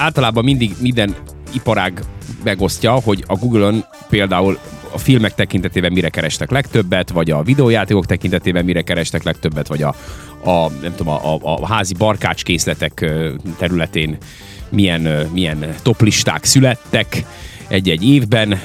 általában mindig minden iparág megosztja, hogy a Google-ön például a filmek tekintetében mire kerestek legtöbbet, vagy a videójátékok tekintetében mire kerestek legtöbbet, vagy a, a nem tudom, a, a, házi barkácskészletek területén milyen, milyen toplisták születtek egy-egy évben,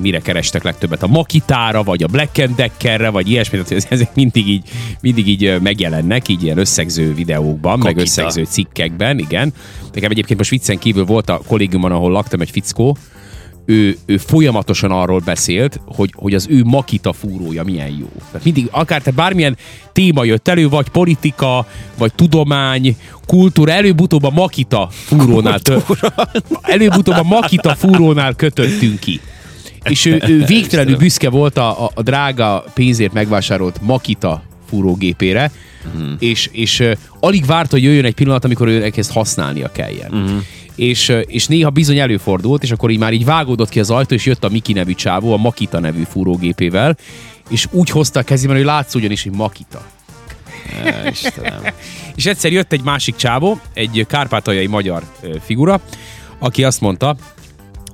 mire kerestek legtöbbet a Makitára, vagy a Black Deckerre, vagy ilyesmi, tehát ezek mindig így, mindig így megjelennek, így ilyen összegző videókban, meg Kakita. összegző cikkekben, igen. Nekem egyébként most viccen kívül volt a kollégiumon, ahol laktam, egy fickó, ő, ő folyamatosan arról beszélt, hogy, hogy az ő Makita fúrója milyen jó. Tehát mindig, akár te bármilyen téma jött elő, vagy politika, vagy tudomány, kultúra, előbb-utóbb a Makita fúrónál, előbb-utóbb a Makita fúrónál kötöttünk ki. És ő, ő végtelenül büszke volt a, a, a drága pénzért megvásárolt Makita fúrógépére, uh-huh. és, és uh, alig várt, hogy jöjjön egy pillanat, amikor ő ezt használnia kelljen. Uh-huh. És, uh, és néha bizony előfordult, és akkor így már így vágódott ki az ajtó, és jött a Miki nevű csávó, a Makita nevű fúrógépével, és úgy hozta a kezében, hogy látszódjon is, hogy Makita. Istenem. És egyszer jött egy másik csávó, egy kárpátaljai magyar ö, figura, aki azt mondta,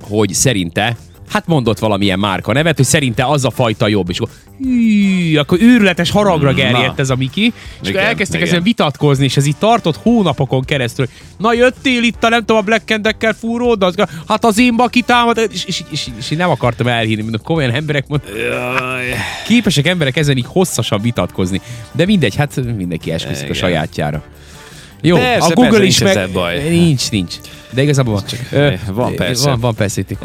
hogy szerinte, hát mondott valamilyen márka nevet, hogy szerinte az a fajta jobb, és akkor, hű, akkor őrületes haragra gerjedt ez a Miki, és akkor Igen, elkezdtek igen. ezen vitatkozni, és ez így tartott hónapokon keresztül. Na jöttél itt a nem tudom, a Black and Decker fúród, az, hát az én baki támad, és, és, és, és, én nem akartam elhinni, mondom, komolyan emberek, mond, képesek emberek ezen így hosszasan vitatkozni. De mindegy, hát mindenki esküszik a sajátjára. Jó, Persze, a Google persze, is nincs meg... baj. Nincs, nincs. De igazából van. Ö, van persze. Van, van persze itt egy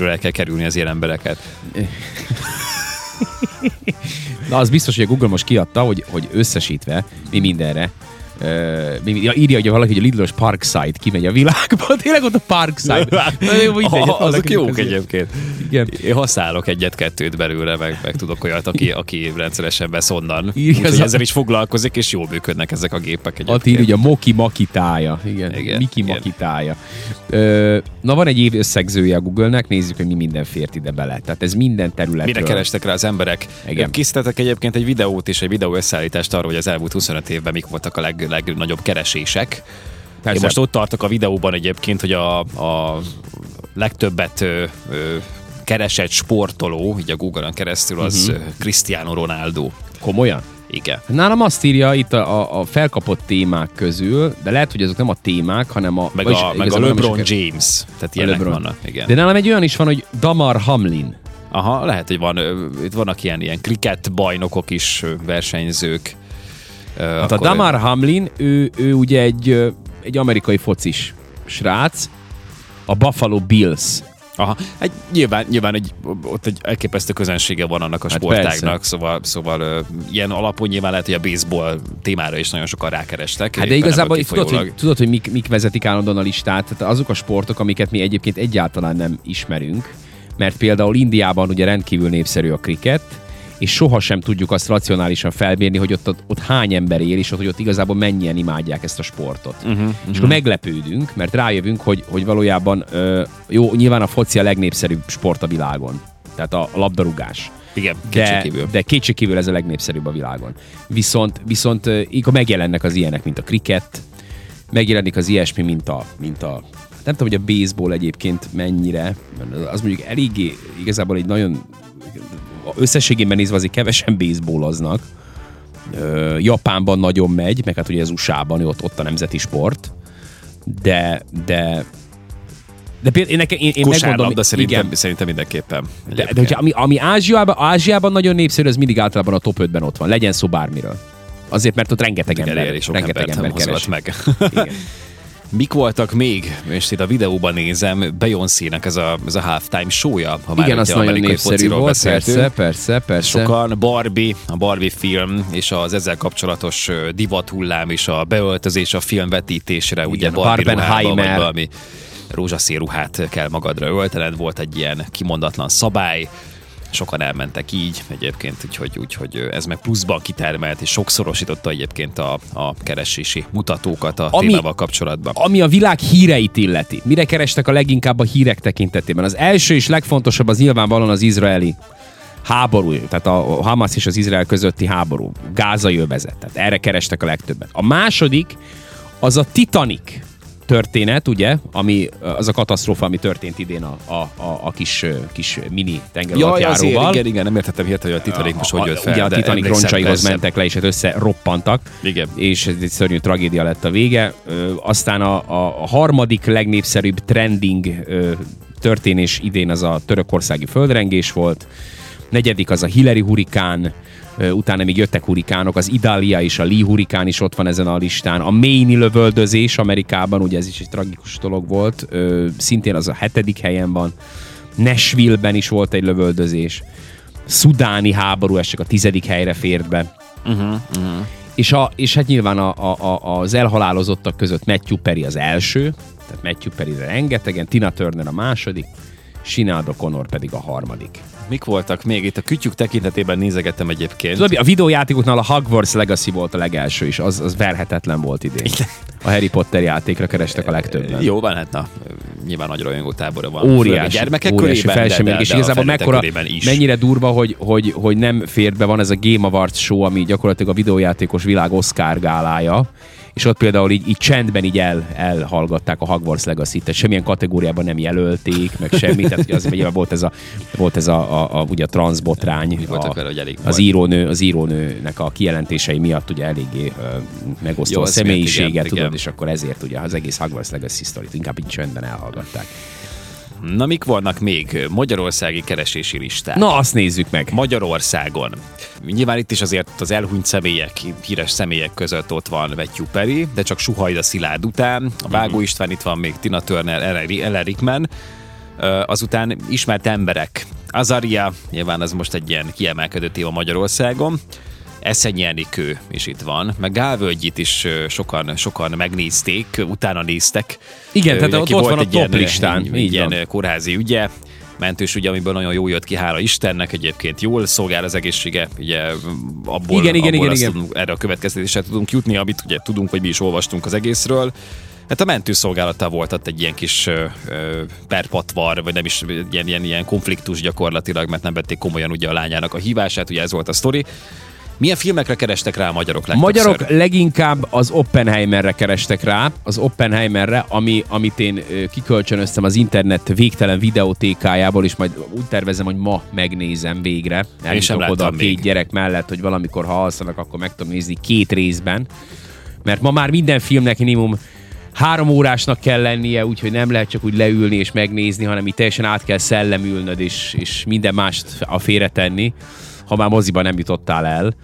el kell kerülni az ilyen embereket. Na, az biztos, hogy a Google most kiadta, hogy, hogy összesítve mi mindenre Uh, ja, írja hogy valaki, hogy a Lidlos Parkside kimegy a világba. Tényleg ott a Parkside. Jó, mindegy, vannak azok jók ilyen- egyébként. Igen. Én használok egyet-kettőt belőle, meg, meg tudok olyat, aki, aki rendszeresen vesz onnan. Úgyhogy ezzel is foglalkozik, és jól működnek ezek a gépek egyébként. Írja, hogy a Moki Makitája. Igen, Igen, Miki igen. Makitája. Ö, na, van egy év összegzője a Google-nek, nézzük, hogy mi minden fért ide bele. Tehát ez minden területről. Mire kerestek rá az emberek? Igen. Készítettek egyébként egy videót és egy videó összeállítást arról, hogy az elmúlt 25 évben mik voltak a leg, legnagyobb keresések. Persze. Én most ott tartok a videóban egyébként, hogy a, a legtöbbet ö, ö, keresett sportoló, így a Google-on keresztül, az uh-huh. Cristiano Ronaldo. Komolyan? Igen. Nálam azt írja itt a, a, felkapott témák közül, de lehet, hogy azok nem a témák, hanem a... Meg a, meg a is LeBron a- James. Tehát ilyenek LeBron. vannak. Igen. De nálam egy olyan is van, hogy Damar Hamlin. Aha, lehet, hogy van, itt vannak ilyen, ilyen kriket bajnokok is, versenyzők. Hát a Damar Hamlin, ő, ő ugye egy, egy amerikai focis srác, a Buffalo Bills. Aha, egy, nyilván, nyilván egy, ott egy elképesztő közönsége van annak a Hát sportágnak, persze. szóval, szóval ö, ilyen alapon nyilván lehet, hogy a baseball témára is nagyon sokan rákerestek. Hát de igazából ebből tudod, hogy, tudod, hogy mik, mik vezetik állandóan a listát? Tehát azok a sportok, amiket mi egyébként egyáltalán nem ismerünk, mert például Indiában ugye rendkívül népszerű a kriket, és sohasem tudjuk azt racionálisan felmérni, hogy ott, ott, ott hány ember él, és ott, hogy ott igazából mennyien imádják ezt a sportot. Uh-huh, és akkor meglepődünk, mert rájövünk, hogy, hogy valójában ö, jó, nyilván a foci a legnépszerűbb sport a világon. Tehát a, labdarúgás. Igen, De, kétségkívül. de kétségkívül ez a legnépszerűbb a világon. Viszont, viszont akkor megjelennek az ilyenek, mint a kriket, megjelenik az ilyesmi, mint a, mint a nem tudom, hogy a baseball egyébként mennyire, az mondjuk eléggé igazából egy nagyon összességében nézve azért kevesen baseballoznak. Japánban nagyon megy, meg hát ugye az USA-ban, ott, ott a nemzeti sport. De, de de például én, nekem, én, én megmondom, szerintem, igen, szerintem mindenképpen. de, de hogyha ami, ami Ázsiában, Ázsiában nagyon népszerű, az mindig általában a top 5-ben ott van. Legyen szó bármiről. Azért, mert ott rengeteg Igen, ember, rengeteg ember mozogat keres. meg. Igen. Mik voltak még? És itt a videóban nézem, Beyoncé-nek ez a, ez a halftime show-ja. Ha már Igen, az nagyon népszerű volt, beszéltünk. persze, persze, persze. Sokan Barbie, a Barbie film és az ezzel kapcsolatos ö, divathullám és a beöltözés a film vetítésre, ugye Barbie ruhába, vagy valami rózsaszín ruhát kell magadra öltened, volt egy ilyen kimondatlan szabály, sokan elmentek így egyébként, úgyhogy, úgyhogy ez meg pluszban kitermelt, és sokszorosította egyébként a, a keresési mutatókat a Ami- témával kapcsolatban. Ami a világ híreit illeti. Mire kerestek a leginkább a hírek tekintetében? Az első és legfontosabb az nyilvánvalóan az izraeli háború, tehát a Hamas és az Izrael közötti háború, gázai övezet, tehát erre kerestek a legtöbbet. A második az a Titanic történet, ugye, ami az a katasztrófa, ami történt idén a, a, a, a kis, kis mini tengeralattjáróval. igen, igen, nem értettem hirtelen, hogy a Titanic most hogy jött fel. Ugye a Titanic roncsaihoz mentek le, és hát összeroppantak. Igen. És ez egy szörnyű tragédia lett a vége. Ö, aztán a, a, a harmadik legnépszerűbb trending ö, történés idén az a törökországi földrengés volt. Negyedik az a Hillary hurikán, utána még jöttek hurikánok, az Idalia és a Lee hurikán is ott van ezen a listán. A Maine lövöldözés Amerikában, ugye ez is egy tragikus dolog volt, szintén az a hetedik helyen van. Nashville-ben is volt egy lövöldözés. Szudáni háború, ez csak a tizedik helyre fért be. Uh-huh, uh-huh. És, a, és hát nyilván a, a, a, az elhalálozottak között Matthew Perry az első, tehát Matthew Perry rengetegen, Tina Turner a második, Sinead O'Connor pedig a harmadik. Mik voltak még? Itt a kütyük tekintetében nézegettem egyébként. Tudod, a videójátékoknál a Hogwarts Legacy volt a legelső is, az, az verhetetlen volt idén. A Harry Potter játékra kerestek a legtöbben. Jó van, hát na, nyilván nagy rajongó tábora van. Óriási, a gyermekek óriási körében, de, de, és de igazából mekkora, is. mennyire durva, hogy, hogy, hogy nem fér be, van ez a Game Awards show, ami gyakorlatilag a videójátékos világ Oscar gálája, és ott például így, így csendben így el, elhallgatták a Hogwarts legacy tehát semmilyen kategóriában nem jelölték, meg semmit, tehát az ugye volt ez a, volt ez a, a, a, ugye a transzbotrány, a, vele, hogy elég az, írónő, az írónőnek a kijelentései miatt ugye eléggé uh, megosztó Jó, a személyiséget, igen, tudod, igen. és akkor ezért ugye az egész Hogwarts Legacy sztorit inkább így csendben elhallgatták. Na, mik vannak még Magyarországi keresési listák? Na, azt nézzük meg. Magyarországon. Nyilván itt is azért az elhunyt személyek, híres személyek között ott van Vettyú Peri, de csak Suhajda Szilárd után. A Vágó mhm. István itt van még Tina Turner, Ellen Rickman. Azután ismert emberek. Azaria, nyilván ez most egy ilyen kiemelkedő téma Magyarországon. Eszenyi Enikő is itt van, meg Gálvölgyit is sokan, sokan megnézték, utána néztek. Igen, tehát ott, ott van a top ilyen, listán. Egy, ilyen kórházi ügye, mentős ugye, amiből nagyon jó jött ki, hála Istennek, egyébként jól szolgál az egészsége, ugye abból, igen, igen, abból igen, igen. Tudunk, erre a következtetésre tudunk jutni, amit ugye tudunk, hogy mi is olvastunk az egészről. Hát a mentőszolgálattal volt ott egy ilyen kis ö, perpatvar, vagy nem is ilyen, ilyen, ilyen konfliktus gyakorlatilag, mert nem vették komolyan ugye a lányának a hívását, ugye ez volt a sztori. Milyen filmekre kerestek rá a magyarok legtöbbször? Magyarok leginkább az Oppenheimerre kerestek rá, az Oppenheimerre, ami, amit én kikölcsönöztem az internet végtelen videótékájából, és majd úgy tervezem, hogy ma megnézem végre. Sem oda a két még. gyerek mellett, hogy valamikor, ha alszanak, akkor meg tudom nézni két részben. Mert ma már minden filmnek minimum három órásnak kell lennie, úgyhogy nem lehet csak úgy leülni és megnézni, hanem itt teljesen át kell szellemülnöd, és, és minden mást a félretenni ha már moziba nem jutottál el,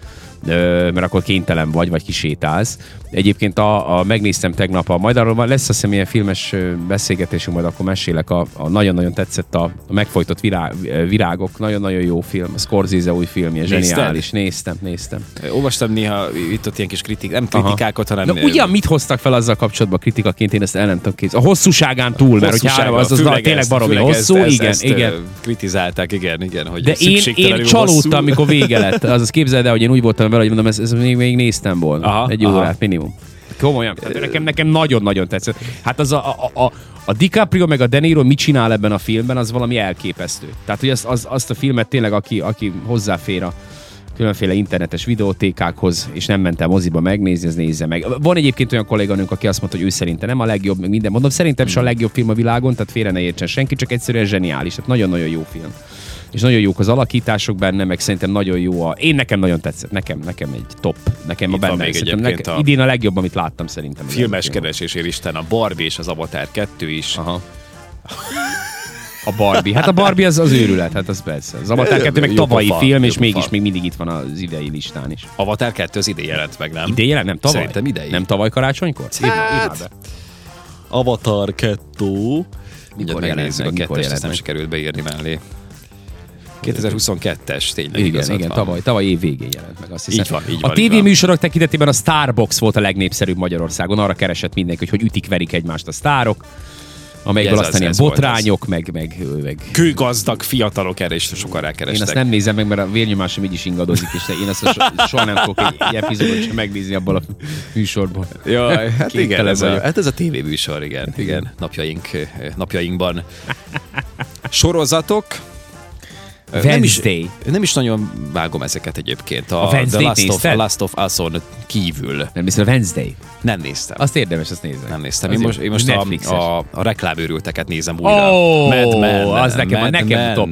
mert akkor kénytelen vagy, vagy kisétálsz. Egyébként a, a, megnéztem tegnap, a, majd arról lesz azt hiszem ilyen filmes beszélgetésünk, majd akkor mesélek, a, a nagyon-nagyon tetszett a, a megfojtott virág, virágok, nagyon-nagyon jó film, a Scorsese új filmje, zseniális. Néztem, néztem. Olvastam néha itt ott ilyen kis kritik, nem kritikákat, Aha. hanem... Na, ugyan mit hoztak fel azzal kapcsolatban kritikaként, én ezt el nem tudom kézni. A hosszúságán túl, mert hogy három, az, az, az tényleg baromi hosszú, ezt, igen, ezt, igen. Kritizálták, igen, igen. Hogy De én, én csalódtam, amikor vége lett. Az, az képzeld el, hogy én úgy voltam vele, hogy mondom, ezt, ezt még, még néztem volna. Aha, egy órát minimum. Komolyan. Tehát nekem, nekem nagyon-nagyon tetszett. Hát az a, a, a, a DiCaprio meg a De Niro mit csinál ebben a filmben, az valami elképesztő. Tehát, hogy azt, az, azt a filmet tényleg, aki, aki hozzáfér a különféle internetes videótékákhoz, és nem ment el moziba megnézni, az nézze meg. Van egyébként olyan kolléganőnk, aki azt mondta, hogy ő szerinte nem a legjobb, meg minden. Mondom, szerintem sem a legjobb film a világon, tehát félre ne értsen senki, csak egyszerűen zseniális. Tehát nagyon-nagyon jó film és nagyon jók az alakítások benne, meg szerintem nagyon jó a... Én nekem nagyon tetszett, nekem, nekem egy top. Nekem Itt a benne. Még nekem, a... Idén a legjobb, amit láttam szerintem. Filmes keresésért Isten, a Barbie és az Avatar 2 is. Aha. A Barbie. Hát a Barbie az az őrület, hát az persze. Az Avatar 2 meg tavalyi pofa, film, és mégis még mindig itt van az idei listán is. Avatar 2 az idén jelent meg, nem? Idén jelent? Nem tavaly? Szerintem idei. Nem tavaly karácsonykor? Hát... Avatar 2. Mikor jelent meg? A kettest, ezt nem sikerült beírni mellé. 2022-es, tényleg Igen, igen, van. tavaly, tavaly év végén jelent meg, azt hiszem. Így van, így a tévéműsorok tekintetében a Starbox volt a legnépszerűbb Magyarországon, arra keresett mindenki, hogy hogy ütik-verik egymást a sztárok amelyekből aztán ilyen botrányok, meg, meg, meg... Kőgazdag fiatalok erre is sokan rákerestek. Én azt nem nézem meg, mert a vérnyomásom így is ingadozik, és én azt so, soha nem fogok egy epizódot sem megnézni abból a műsorból. Jaj, hát igen, ez a, hát ez a tévéműsor, igen, igen, napjaink, napjainkban. Sorozatok, Nem is, Wednesday. nem is nagyon vágom ezeket egyébként. A, A Wednesday-t The Last of, a Last of Us-on kívül. Nem hiszem, a Wednesday. Nem néztem. Azt érdemes, azt nézni. nem néztem. Én most, én most a, Netflixes. a, a reklámőrülteket nézem újra. Ó, Mad Men, az nekem, Mad nekem Men. top.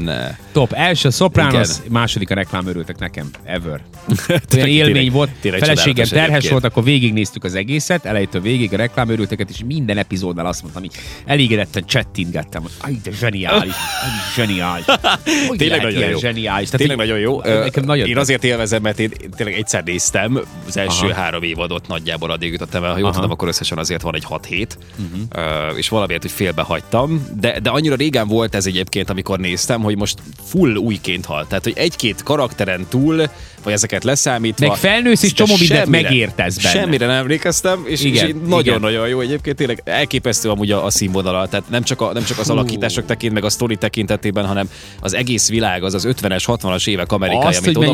Top. Első a Sopranos, Igen. második a reklám örültek nekem. Ever. Olyan Tényleg- élmény volt. tényleg Feleségem terhes egyébként. volt, akkor végignéztük az egészet, elejétől végig a reklám örülteket, és minden epizódnál azt mondtam, hogy elégedetten csettingettem, aj, de zseniális, aj, zseniális. Tényleg nagyon ilyen jó. Zseniális. Tehát Tényleg nagyon jó. Nekem nagyon én azért élvezem, mert én tényleg egyszer néztem, az első Aha. három évadot nagyjából addig jutottam el, ha jól Aha. Mhm. tudom, akkor összesen azért van egy 6 hét, uh-huh. és valamiért, hogy félbe hagytam, de, de annyira régen volt ez egyébként, amikor néztem, hogy most full újként halt. Tehát, hogy egy-két karakteren túl, vagy ezeket leszámítva. Meg felnősz, és csomó mindent megértesz benne. Semmire nem emlékeztem, és, és Igen, így nagyon-nagyon jó egyébként, tényleg elképesztő amúgy a, a színvonala, tehát nem csak, a, nem csak az alakítások tekint, meg a sztori tekintetében, hanem az egész világ, az az 50-es, 60-as évek Amerikája, Azt, amit oda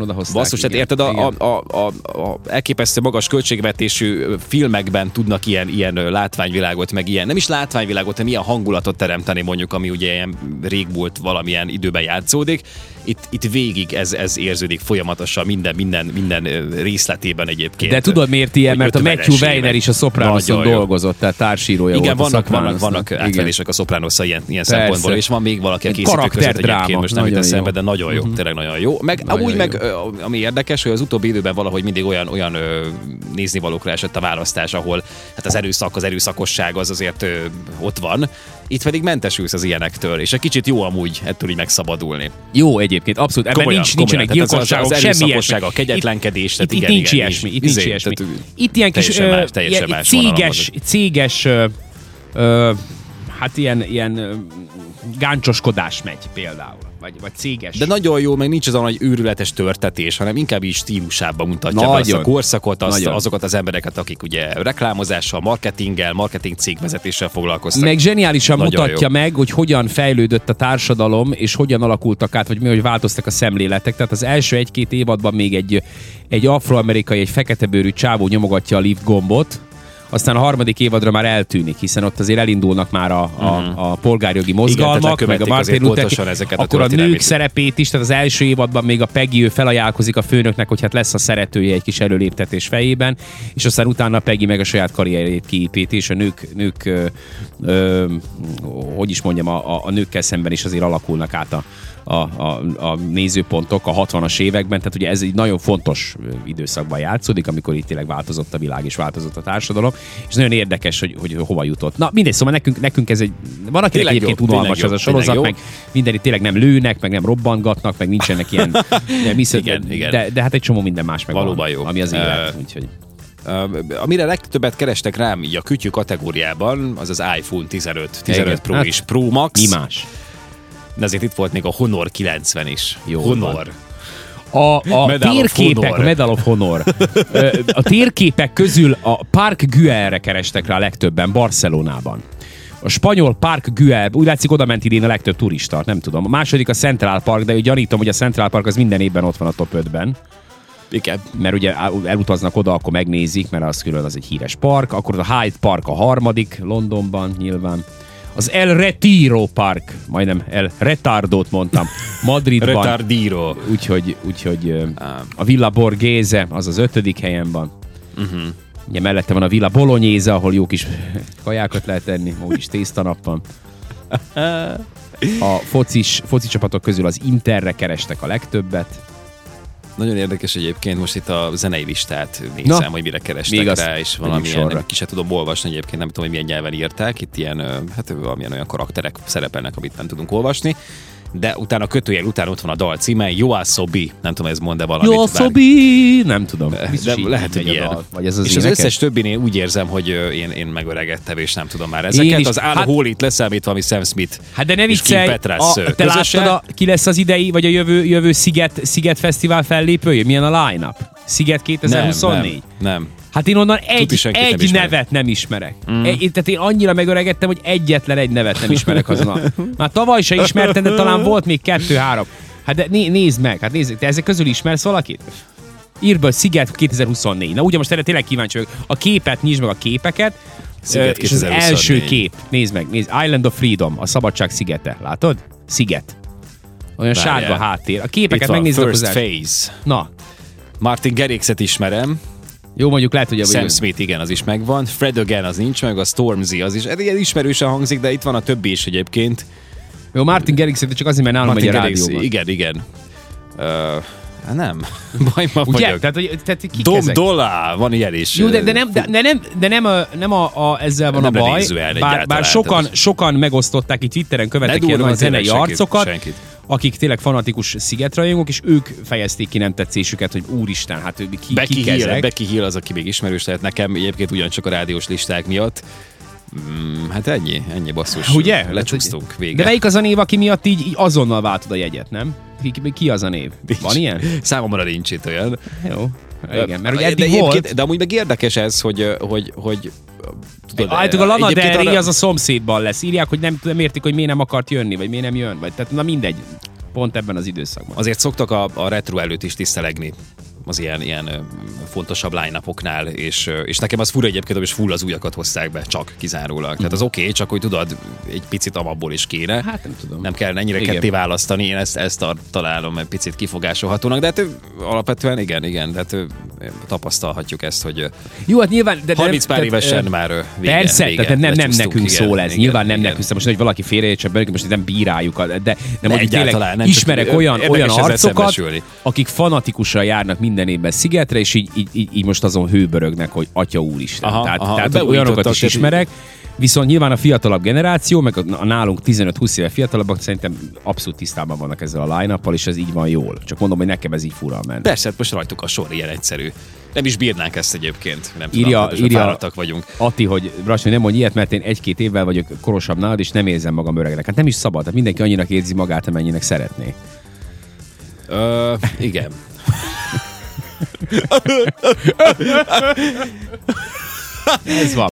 odahozták, Basszus, hát érted, a, a, a, a, elképesztő magas költségvetésű filmekben tudnak ilyen, ilyen látványvilágot, meg ilyen, nem is látványvilágot, hanem ilyen hangulatot teremteni mondjuk, ami ugye ilyen régmúlt valamilyen időben játszódik. Itt, itt végig ez, ez érződik folyamatosan minden, minden, minden részletében egyébként. De tudod miért ilyen? Mert a 50-es Matthew Weiner is a Sopranoson dolgozott, tehát társírója Igen, volt vannak, a vannak, vannak Igen. átfedések a szopránószal ilyen, ilyen szempontból, és van még valaki a készítők között karakterdráma, egyébként, most nem jut eszembe, de nagyon jó, tényleg nagyon jó. Meg Nagyon amúgy jó. meg, ami érdekes, hogy az utóbbi időben valahogy mindig olyan, olyan ö, néznivalókra esett a választás, ahol hát az erőszak, az erőszakosság az azért ö, ott van, itt pedig mentesülsz az ilyenektől, és egy kicsit jó amúgy ettől így megszabadulni. Jó egyébként, abszolút. Ebben Komolyan, nincs, nincsenek komolyan. Az- gyilkosságok, az semmi erőszakosság, ilyesmi. a kegyetlenkedés, Itt, tehát itt, igen, nincs igen, ilyesmi, itt nincs Izé, ilyesmi. Itt ilyen kis céges, céges hát ilyen, ilyen gáncsoskodás megy például. Vagy, vagy céges. De nagyon jó, meg nincs az a nagy őrületes törtetés, hanem inkább így stílusában mutatja be azt a Nagyon. korszakot, azt, Nagyon. azokat az embereket, akik ugye reklámozással, marketinggel, marketing cégvezetéssel foglalkoztak. Meg zseniálisan Nagyon mutatja jó. meg, hogy hogyan fejlődött a társadalom, és hogyan alakultak át, vagy mi, hogy változtak a szemléletek. Tehát az első egy-két évadban még egy, egy afroamerikai, egy feketebőrű csávó nyomogatja a lift gombot, aztán a harmadik évadra már eltűnik, hiszen ott azért elindulnak már a, a, a polgárjogi mozgalmak, tehát meg a Martin Luther ezeket a Akkor a történelmi- nők szerepét is, tehát az első évadban még a Peggy ő felajánlkozik a főnöknek, hogy hát lesz a szeretője egy kis előléptetés fejében, és aztán utána Peggy meg a saját karrierjét kiépíti, és a nők, nők ö, ö, hogy is mondjam, a, a- a nőkkel szemben is azért alakulnak át a, a, a, a nézőpontok a 60-as években, tehát ugye ez egy nagyon fontos időszakban játszódik, amikor itt tényleg változott a világ és változott a társadalom, és nagyon érdekes, hogy, hogy hova jutott. Na mindegy, szóval nekünk, nekünk ez egy, van akinek egyébként unalmas ez a sorozat, meg minden itt tényleg nem lőnek, meg nem robbantgatnak, meg nincsenek ilyen, ilyen miszö, Igen, igen. De, de, hát egy csomó minden más meg Valóban van, jó. ami az élet, Ö, úgyhogy. Uh, amire legtöbbet kerestek rám így a kütyű kategóriában, az az iPhone 15, 15 Igen, Pro hát és Pro Max. Mi más? De azért itt volt még a Honor 90 is. Jó Honor. A, a Medal of térképek, Honor. Medal of Honor. A térképek közül a Park Güellre kerestek rá a legtöbben Barcelonában. A spanyol Park Güell, úgy látszik oda ment idén a legtöbb turista, nem tudom. A második a Central Park, de gyanítom, hogy a Central Park az minden évben ott van a top 5-ben. Igen. mert ugye elutaznak oda, akkor megnézik, mert az külön az egy híres park, akkor a Hyde Park a harmadik Londonban nyilván. Az El Retiro Park, majdnem El Retardót mondtam, Madridban. Retardiro. Úgyhogy, úgyhogy a Villa Borghese az az ötödik helyen van. Uh-huh. Ugye mellette van a Villa Bolognese, ahol jó kis kajákat lehet tenni, úgyis tésztanap van. A focis, foci csapatok közül az Interre kerestek a legtöbbet. Nagyon érdekes egyébként, most itt a zenei listát nézem, Na, hogy mire kerestek rá, és valamilyen, sorra. nem, ki sem tudom olvasni egyébként, nem tudom, hogy milyen nyelven írták, itt ilyen, hát valamilyen olyan karakterek szerepelnek, amit nem tudunk olvasni, de utána kötőjel után ott van a dal címe, Yoasobi, nem tudom, ez mond-e valamit. Jó, bár- Szobi! Nem tudom. Biztos de lehet, hogy a ilyen. dal. Vagy ez az és az énekes? összes többinél úgy érzem, hogy én, én megöregettem, és nem tudom már ezeket. is. Az Al Hát- Holit leszámítva, ami Sam Smith Hát de ne viccelj, a, te közöse. láttad, a, ki lesz az idei, vagy a jövő, jövő Sziget, Sziget Fesztivál fellépője? Milyen a line-up? Sziget nem, 2024? nem, nem. Hát én onnan Tuti egy, nem egy ismerek. nevet nem ismerek. Mm. Egy, tehát én annyira megöregettem, hogy egyetlen egy nevet nem ismerek azon. a- Már tavaly se ismertem, de talán volt még kettő-három. Hát de né, nézd meg, hát nézd, te ezek közül ismersz valakit? Írd be, Sziget 2024. Na ugye most erre tényleg kíváncsi vagyok. A képet, nyisd meg a képeket. Sziget Ö, és az 2024. első kép, nézd meg, nézd, Island of Freedom, a szabadság szigete. Látod? Sziget. Olyan Várjál. sárga háttér. A képeket van, megnézed First Phase. Na, Martin Garrixet ismerem, jó, mondjuk lehet, hogy a Sam Smith, igen, az is megvan. Fred Again az nincs meg, a Stormzy az is. Ez ilyen ismerősen hangzik, de itt van a többi is egyébként. Jó, Martin Garrix csak azért, mert nálam megy a rádióban. igen, igen. Uh, hát nem, bajban Ugye? vagyok. Tehát, hogy, tehát kik Dom ezek? Dola, van ilyen is. Jó, de, de nem, de, de nem, de nem, a, nem a, a, ezzel van Nem a baj, bár, bár sokan, sokan megosztották, itt Twitteren követek ilyen nagy zenei arcokat, senkit. Akik tényleg fanatikus szigetrajongók, és ők fejezték ki nem tetszésüket, hogy úristen, hát ő ki, Becky kik Hill? Becky Hill az, aki még ismerős lehet nekem, egyébként ugyancsak a rádiós listák miatt. Mm, hát ennyi, ennyi basszus. Ugye? Lecsúsztunk De végre. melyik az a név, aki miatt így, így azonnal váltod a jegyet, nem? Ki, ki, az a név? Nincs. Van ilyen? Számomra nincs itt olyan. Jó. Igen, mert ugye de, eddig egyébként- volt. de amúgy meg érdekes ez, hogy, hogy, hogy tudod, Állítólag a Lana egyébként Del Rey arra- az a szomszédban lesz. Írják, hogy nem, nem értik, hogy miért nem akart jönni, vagy miért nem jön. Vagy, tehát na mindegy. Pont ebben az időszakban. Azért szoktak a, a retro előtt is tisztelegni az ilyen, ilyen fontosabb line és, és nekem az fura egyébként, hogy full az újakat hozták be, csak kizárólag. Tehát az oké, okay, csak hogy tudod, egy picit amabból is kéne. Hát nem tudom. Nem kell ennyire Igen. ketté választani, én ezt, ezt találom egy picit kifogásolhatónak, de hát alapvetően igen, igen, de hát tapasztalhatjuk ezt, hogy Jó, hát nyilván... De, 30 pár tehát, évesen ö, már vége, Persze, vége, tehát nem, nem nekünk igen, szól ez. igen, Nyilván nem igen. nekünk. Most, hogy valaki félreértse belőle, most nem bíráljuk, de, de, de mondjuk tényleg nem, ismerek olyan, olyan arcokat, akik fanatikusan járnak minden évben szigetre, és így, így, így, így most azon hőbörögnek, hogy atya úristen. Aha, tehát aha, tehát olyanokat is ismerek, Viszont nyilván a fiatalabb generáció, meg a, nálunk 15-20 éve fiatalabbak szerintem abszolút tisztában vannak ezzel a line és ez így van jól. Csak mondom, hogy nekem ez így fura ment. Persze, hát most rajtuk a sor ilyen egyszerű. Nem is bírnánk ezt egyébként. Nem Írja- tudom, hát, írja- vagyunk. Ati, hogy Brasni, nem mondj ilyet, mert én egy-két évvel vagyok korosabb nálad, és nem érzem magam öregnek. Hát nem is szabad, tehát mindenki annyinak érzi magát, amennyinek szeretné. Ö, igen. Ez van.